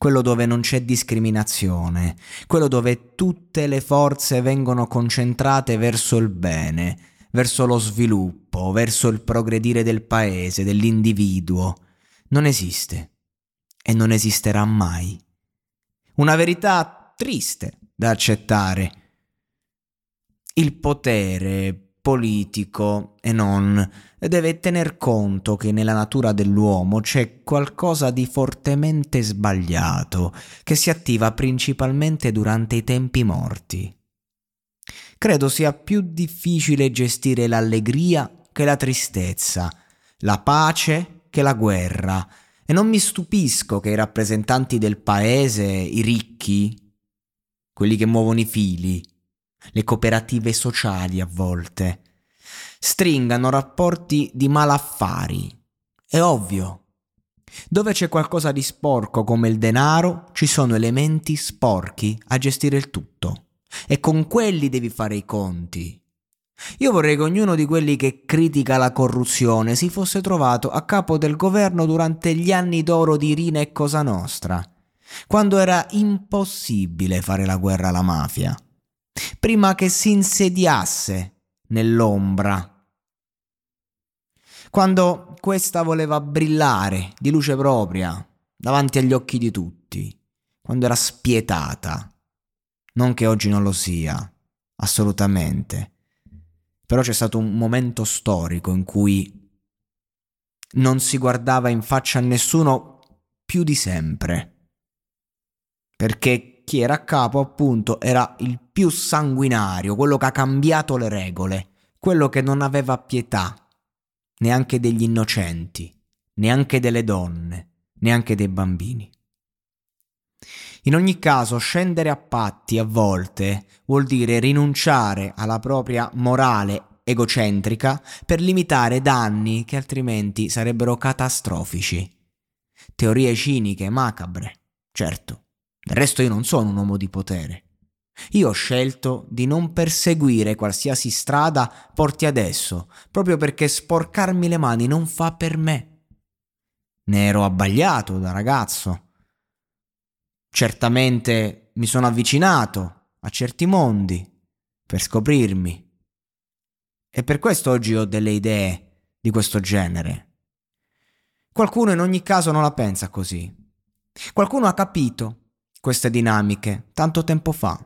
quello dove non c'è discriminazione, quello dove tutte le forze vengono concentrate verso il bene, verso lo sviluppo, verso il progredire del paese, dell'individuo, non esiste e non esisterà mai. Una verità triste da accettare. Il potere politico e non deve tener conto che nella natura dell'uomo c'è qualcosa di fortemente sbagliato che si attiva principalmente durante i tempi morti. Credo sia più difficile gestire l'allegria che la tristezza, la pace che la guerra, e non mi stupisco che i rappresentanti del paese, i ricchi, quelli che muovono i fili, le cooperative sociali a volte, stringano rapporti di malaffari. È ovvio. Dove c'è qualcosa di sporco come il denaro, ci sono elementi sporchi a gestire il tutto. E con quelli devi fare i conti. Io vorrei che ognuno di quelli che critica la corruzione si fosse trovato a capo del governo durante gli anni d'oro di Rina e Cosa Nostra, quando era impossibile fare la guerra alla mafia prima che si insediasse nell'ombra. Quando questa voleva brillare di luce propria davanti agli occhi di tutti, quando era spietata. Non che oggi non lo sia, assolutamente. Però c'è stato un momento storico in cui non si guardava in faccia a nessuno più di sempre. Perché chi era a capo appunto era il più sanguinario, quello che ha cambiato le regole, quello che non aveva pietà, neanche degli innocenti, neanche delle donne, neanche dei bambini. In ogni caso, scendere a patti a volte vuol dire rinunciare alla propria morale egocentrica per limitare danni che altrimenti sarebbero catastrofici. Teorie ciniche macabre, certo. Del resto io non sono un uomo di potere. Io ho scelto di non perseguire qualsiasi strada porti adesso, proprio perché sporcarmi le mani non fa per me. Ne ero abbagliato da ragazzo. Certamente mi sono avvicinato a certi mondi per scoprirmi. E per questo oggi ho delle idee di questo genere. Qualcuno in ogni caso non la pensa così. Qualcuno ha capito queste dinamiche tanto tempo fa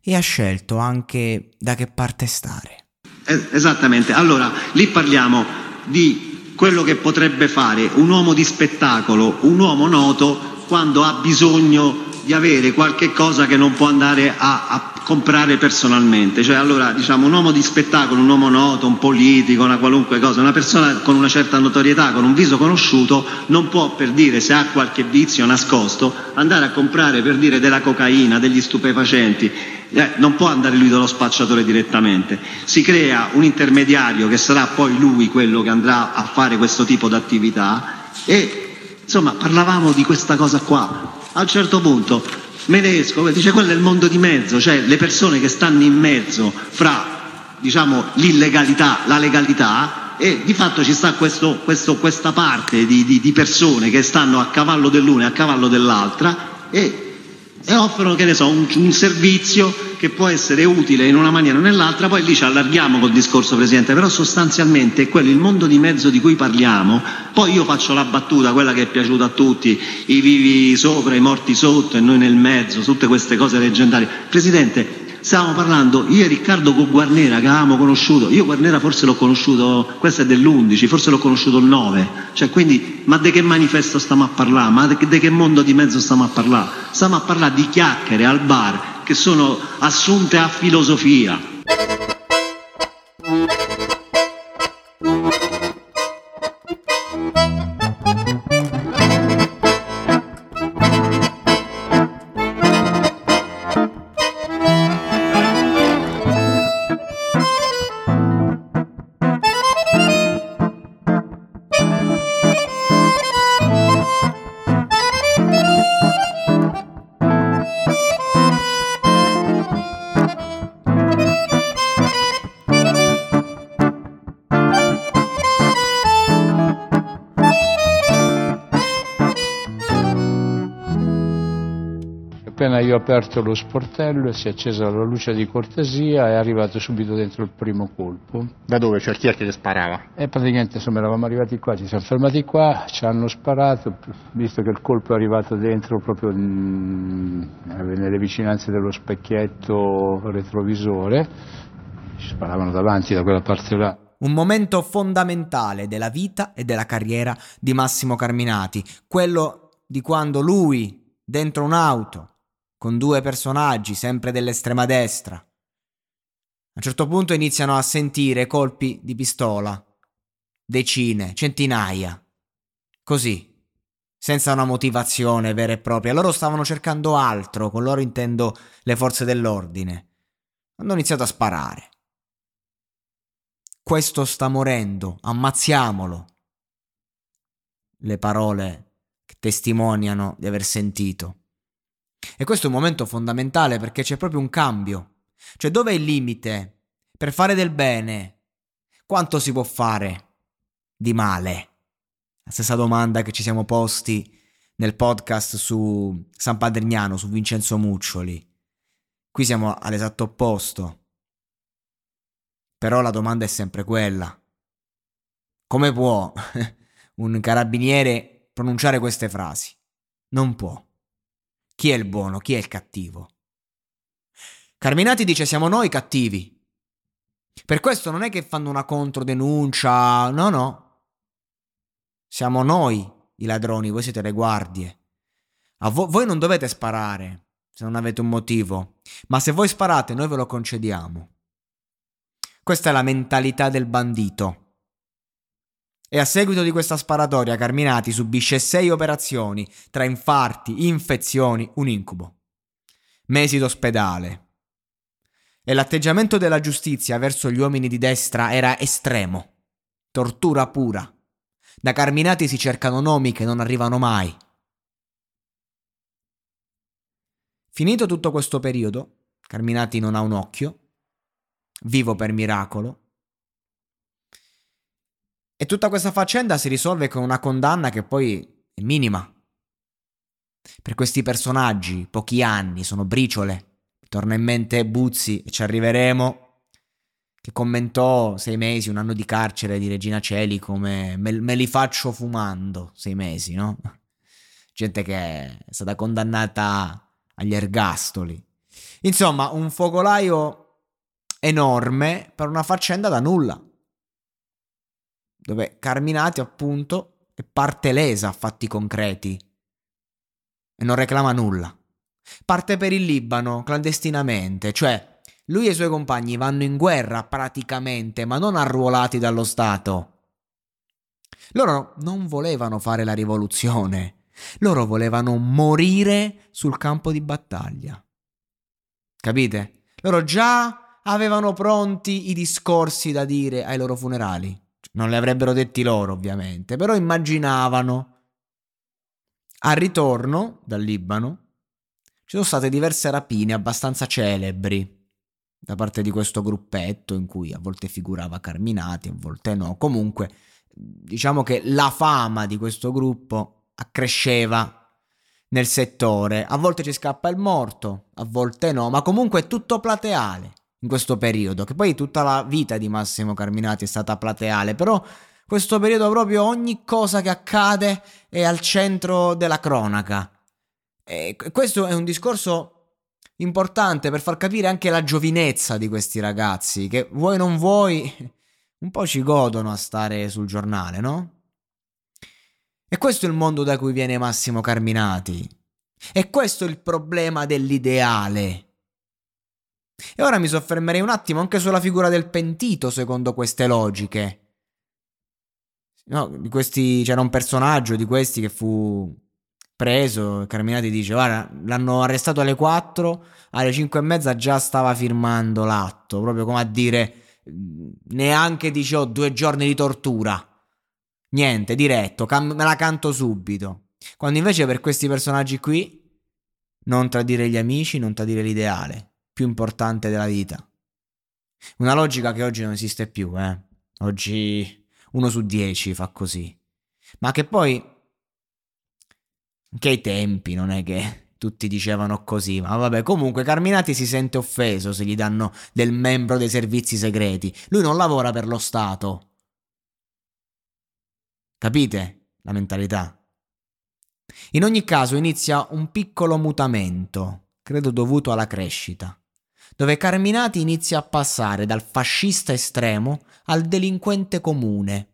e ha scelto anche da che parte stare. Esattamente, allora lì parliamo di quello che potrebbe fare un uomo di spettacolo, un uomo noto quando ha bisogno di avere qualche cosa che non può andare a, a comprare personalmente, cioè allora diciamo un uomo di spettacolo, un uomo noto, un politico, una qualunque cosa, una persona con una certa notorietà, con un viso conosciuto, non può per dire se ha qualche vizio nascosto andare a comprare per dire della cocaina, degli stupefacenti, eh, non può andare lui dallo spacciatore direttamente, si crea un intermediario che sarà poi lui quello che andrà a fare questo tipo di attività e insomma parlavamo di questa cosa qua. A un certo punto me ne esco, dice quello è il mondo di mezzo, cioè le persone che stanno in mezzo fra diciamo, l'illegalità, la legalità e di fatto ci sta questo, questo, questa parte di, di, di, persone che stanno a cavallo dell'una e a cavallo dell'altra e, e offrono che ne so, un, un, servizio che può essere utile in una maniera o nell'altra, poi lì ci allarghiamo col discorso Presidente, però sostanzialmente è quello il mondo di mezzo di cui parliamo, poi io faccio la battuta, quella che è piaciuta a tutti, i vivi sopra, i morti sotto e noi nel mezzo, tutte queste cose leggendarie. Presidente, Stavamo parlando, io e Riccardo con Guarnera che avevamo conosciuto, io Guarnera forse l'ho conosciuto, questo è dell'11, forse l'ho conosciuto il 9, cioè quindi, ma di che manifesto stiamo a parlare? Ma di che mondo di mezzo stiamo a parlare? Stiamo a parlare di chiacchiere al bar che sono assunte a filosofia. Appena io ho aperto lo sportello si è accesa la luce di cortesia e è arrivato subito dentro il primo colpo. Da dove? Cioè chi è che sparava? E praticamente insomma eravamo arrivati qua, ci siamo fermati qua, ci hanno sparato, visto che il colpo è arrivato dentro proprio mm, nelle vicinanze dello specchietto retrovisore, ci sparavano davanti da quella parte là. Un momento fondamentale della vita e della carriera di Massimo Carminati, quello di quando lui, dentro un'auto, con due personaggi sempre dell'estrema destra. A un certo punto iniziano a sentire colpi di pistola, decine, centinaia, così, senza una motivazione vera e propria. Loro stavano cercando altro, con loro intendo le forze dell'ordine. Hanno iniziato a sparare. Questo sta morendo, ammazziamolo. Le parole che testimoniano di aver sentito. E questo è un momento fondamentale perché c'è proprio un cambio. Cioè dov'è il limite? Per fare del bene, quanto si può fare di male? La stessa domanda che ci siamo posti nel podcast su San Padrignano, su Vincenzo Muccioli. Qui siamo all'esatto opposto. Però la domanda è sempre quella. Come può un carabiniere pronunciare queste frasi? Non può. Chi è il buono, chi è il cattivo? Carminati dice siamo noi cattivi. Per questo non è che fanno una controdenuncia, no, no. Siamo noi i ladroni, voi siete le guardie. A vo- voi non dovete sparare se non avete un motivo, ma se voi sparate noi ve lo concediamo. Questa è la mentalità del bandito. E a seguito di questa sparatoria Carminati subisce sei operazioni tra infarti, infezioni, un incubo. Mesi d'ospedale. E l'atteggiamento della giustizia verso gli uomini di destra era estremo. Tortura pura. Da Carminati si cercano nomi che non arrivano mai. Finito tutto questo periodo, Carminati non ha un occhio, vivo per miracolo, e tutta questa faccenda si risolve con una condanna che poi è minima. Per questi personaggi, pochi anni, sono briciole. torna in mente Buzzi, ci arriveremo, che commentò sei mesi, un anno di carcere di Regina Celi come me, me li faccio fumando, sei mesi, no? Gente che è stata condannata agli ergastoli. Insomma, un focolaio enorme per una faccenda da nulla dove Carminati appunto è parte lesa a fatti concreti e non reclama nulla. Parte per il Libano clandestinamente, cioè lui e i suoi compagni vanno in guerra praticamente, ma non arruolati dallo Stato. Loro non volevano fare la rivoluzione, loro volevano morire sul campo di battaglia. Capite? Loro già avevano pronti i discorsi da dire ai loro funerali. Non li avrebbero detti loro, ovviamente, però immaginavano. Al ritorno dal Libano ci sono state diverse rapine abbastanza celebri da parte di questo gruppetto in cui a volte figurava Carminati, a volte no. Comunque, diciamo che la fama di questo gruppo accresceva nel settore. A volte ci scappa il morto, a volte no, ma comunque è tutto plateale in questo periodo, che poi tutta la vita di Massimo Carminati è stata plateale, però questo periodo proprio ogni cosa che accade è al centro della cronaca. E questo è un discorso importante per far capire anche la giovinezza di questi ragazzi, che vuoi non vuoi, un po' ci godono a stare sul giornale, no? E questo è il mondo da cui viene Massimo Carminati. E questo è il problema dell'ideale. E ora mi soffermerei un attimo anche sulla figura del pentito, secondo queste logiche. No, di questi c'era un personaggio di questi che fu preso. Carminati dice: Guarda, l'hanno arrestato alle 4, alle 5 e mezza già stava firmando l'atto. Proprio come a dire: Neanche dice: Ho due giorni di tortura. Niente, diretto, cam- me la canto subito. Quando invece per questi personaggi qui, non tradire gli amici, non tradire l'ideale, più importante della vita. Una logica che oggi non esiste più, eh. Oggi uno su dieci fa così. Ma che poi, anche ai tempi, non è che tutti dicevano così, ma vabbè, comunque Carminati si sente offeso se gli danno del membro dei servizi segreti. Lui non lavora per lo Stato. Capite la mentalità? In ogni caso inizia un piccolo mutamento, credo dovuto alla crescita, dove Carminati inizia a passare dal fascista estremo al delinquente comune.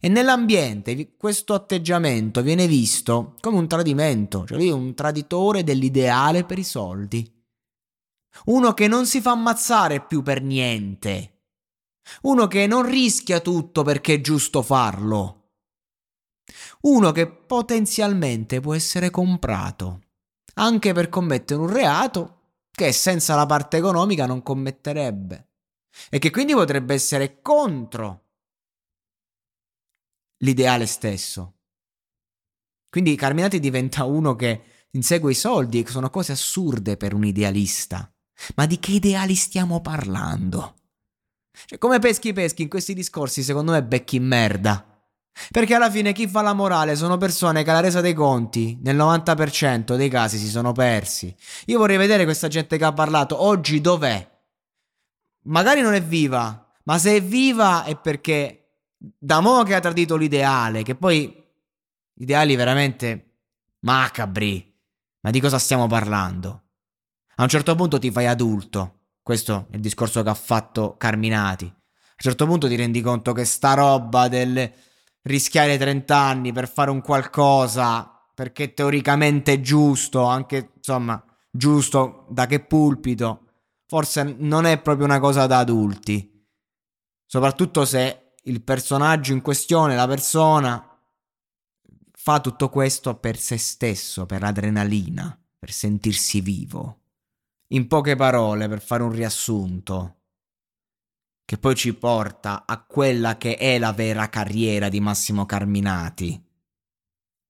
E nell'ambiente questo atteggiamento viene visto come un tradimento, cioè lui è un traditore dell'ideale per i soldi. Uno che non si fa ammazzare più per niente. Uno che non rischia tutto perché è giusto farlo uno che potenzialmente può essere comprato, anche per commettere un reato che senza la parte economica non commetterebbe e che quindi potrebbe essere contro l'ideale stesso. Quindi Carminati diventa uno che insegue i soldi, e sono cose assurde per un idealista. Ma di che ideali stiamo parlando? Cioè, come peschi peschi in questi discorsi, secondo me becchi merda. Perché alla fine chi fa la morale sono persone che alla resa dei conti nel 90% dei casi si sono persi. Io vorrei vedere questa gente che ha parlato oggi dov'è. Magari non è viva, ma se è viva è perché da mo' che ha tradito l'ideale, che poi ideali veramente macabri. Ma di cosa stiamo parlando? A un certo punto ti fai adulto. Questo è il discorso che ha fatto Carminati. A un certo punto ti rendi conto che sta roba del rischiare 30 anni per fare un qualcosa perché teoricamente è giusto, anche insomma, giusto da che pulpito, forse non è proprio una cosa da adulti. Soprattutto se il personaggio in questione, la persona, fa tutto questo per se stesso, per l'adrenalina, per sentirsi vivo. In poche parole, per fare un riassunto, che poi ci porta a quella che è la vera carriera di Massimo Carminati.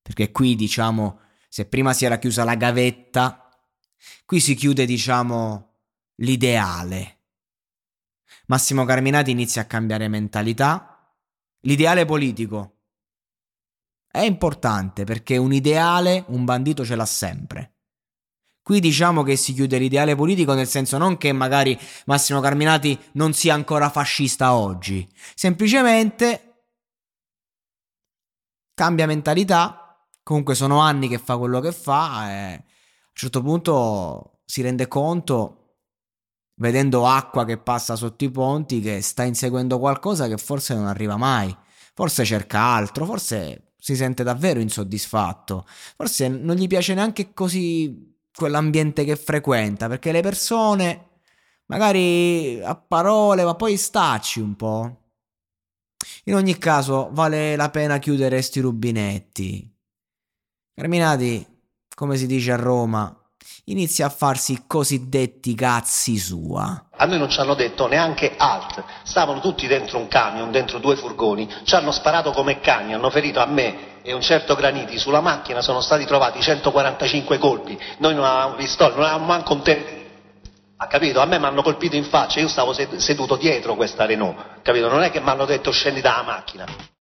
Perché qui, diciamo, se prima si era chiusa la gavetta, qui si chiude, diciamo, l'ideale. Massimo Carminati inizia a cambiare mentalità. L'ideale politico è importante perché un ideale un bandito ce l'ha sempre. Qui diciamo che si chiude l'ideale politico nel senso non che magari Massimo Carminati non sia ancora fascista oggi, semplicemente cambia mentalità, comunque sono anni che fa quello che fa e a un certo punto si rende conto vedendo acqua che passa sotto i ponti che sta inseguendo qualcosa che forse non arriva mai, forse cerca altro, forse si sente davvero insoddisfatto, forse non gli piace neanche così quell'ambiente che frequenta, perché le persone magari a parole, ma poi stacci un po'. In ogni caso, vale la pena chiudere sti rubinetti. Carminati, come si dice a Roma, inizia a farsi i cosiddetti cazzi sua. A noi non ci hanno detto neanche alt, stavano tutti dentro un camion, dentro due furgoni, ci hanno sparato come cani, hanno ferito a me e un certo Graniti, sulla macchina sono stati trovati 145 colpi, noi non avevamo pistola, non avevamo manco un te... Ha capito? A me mi hanno colpito in faccia, io stavo seduto dietro questa Renault, capito? Non è che mi hanno detto scendi dalla macchina.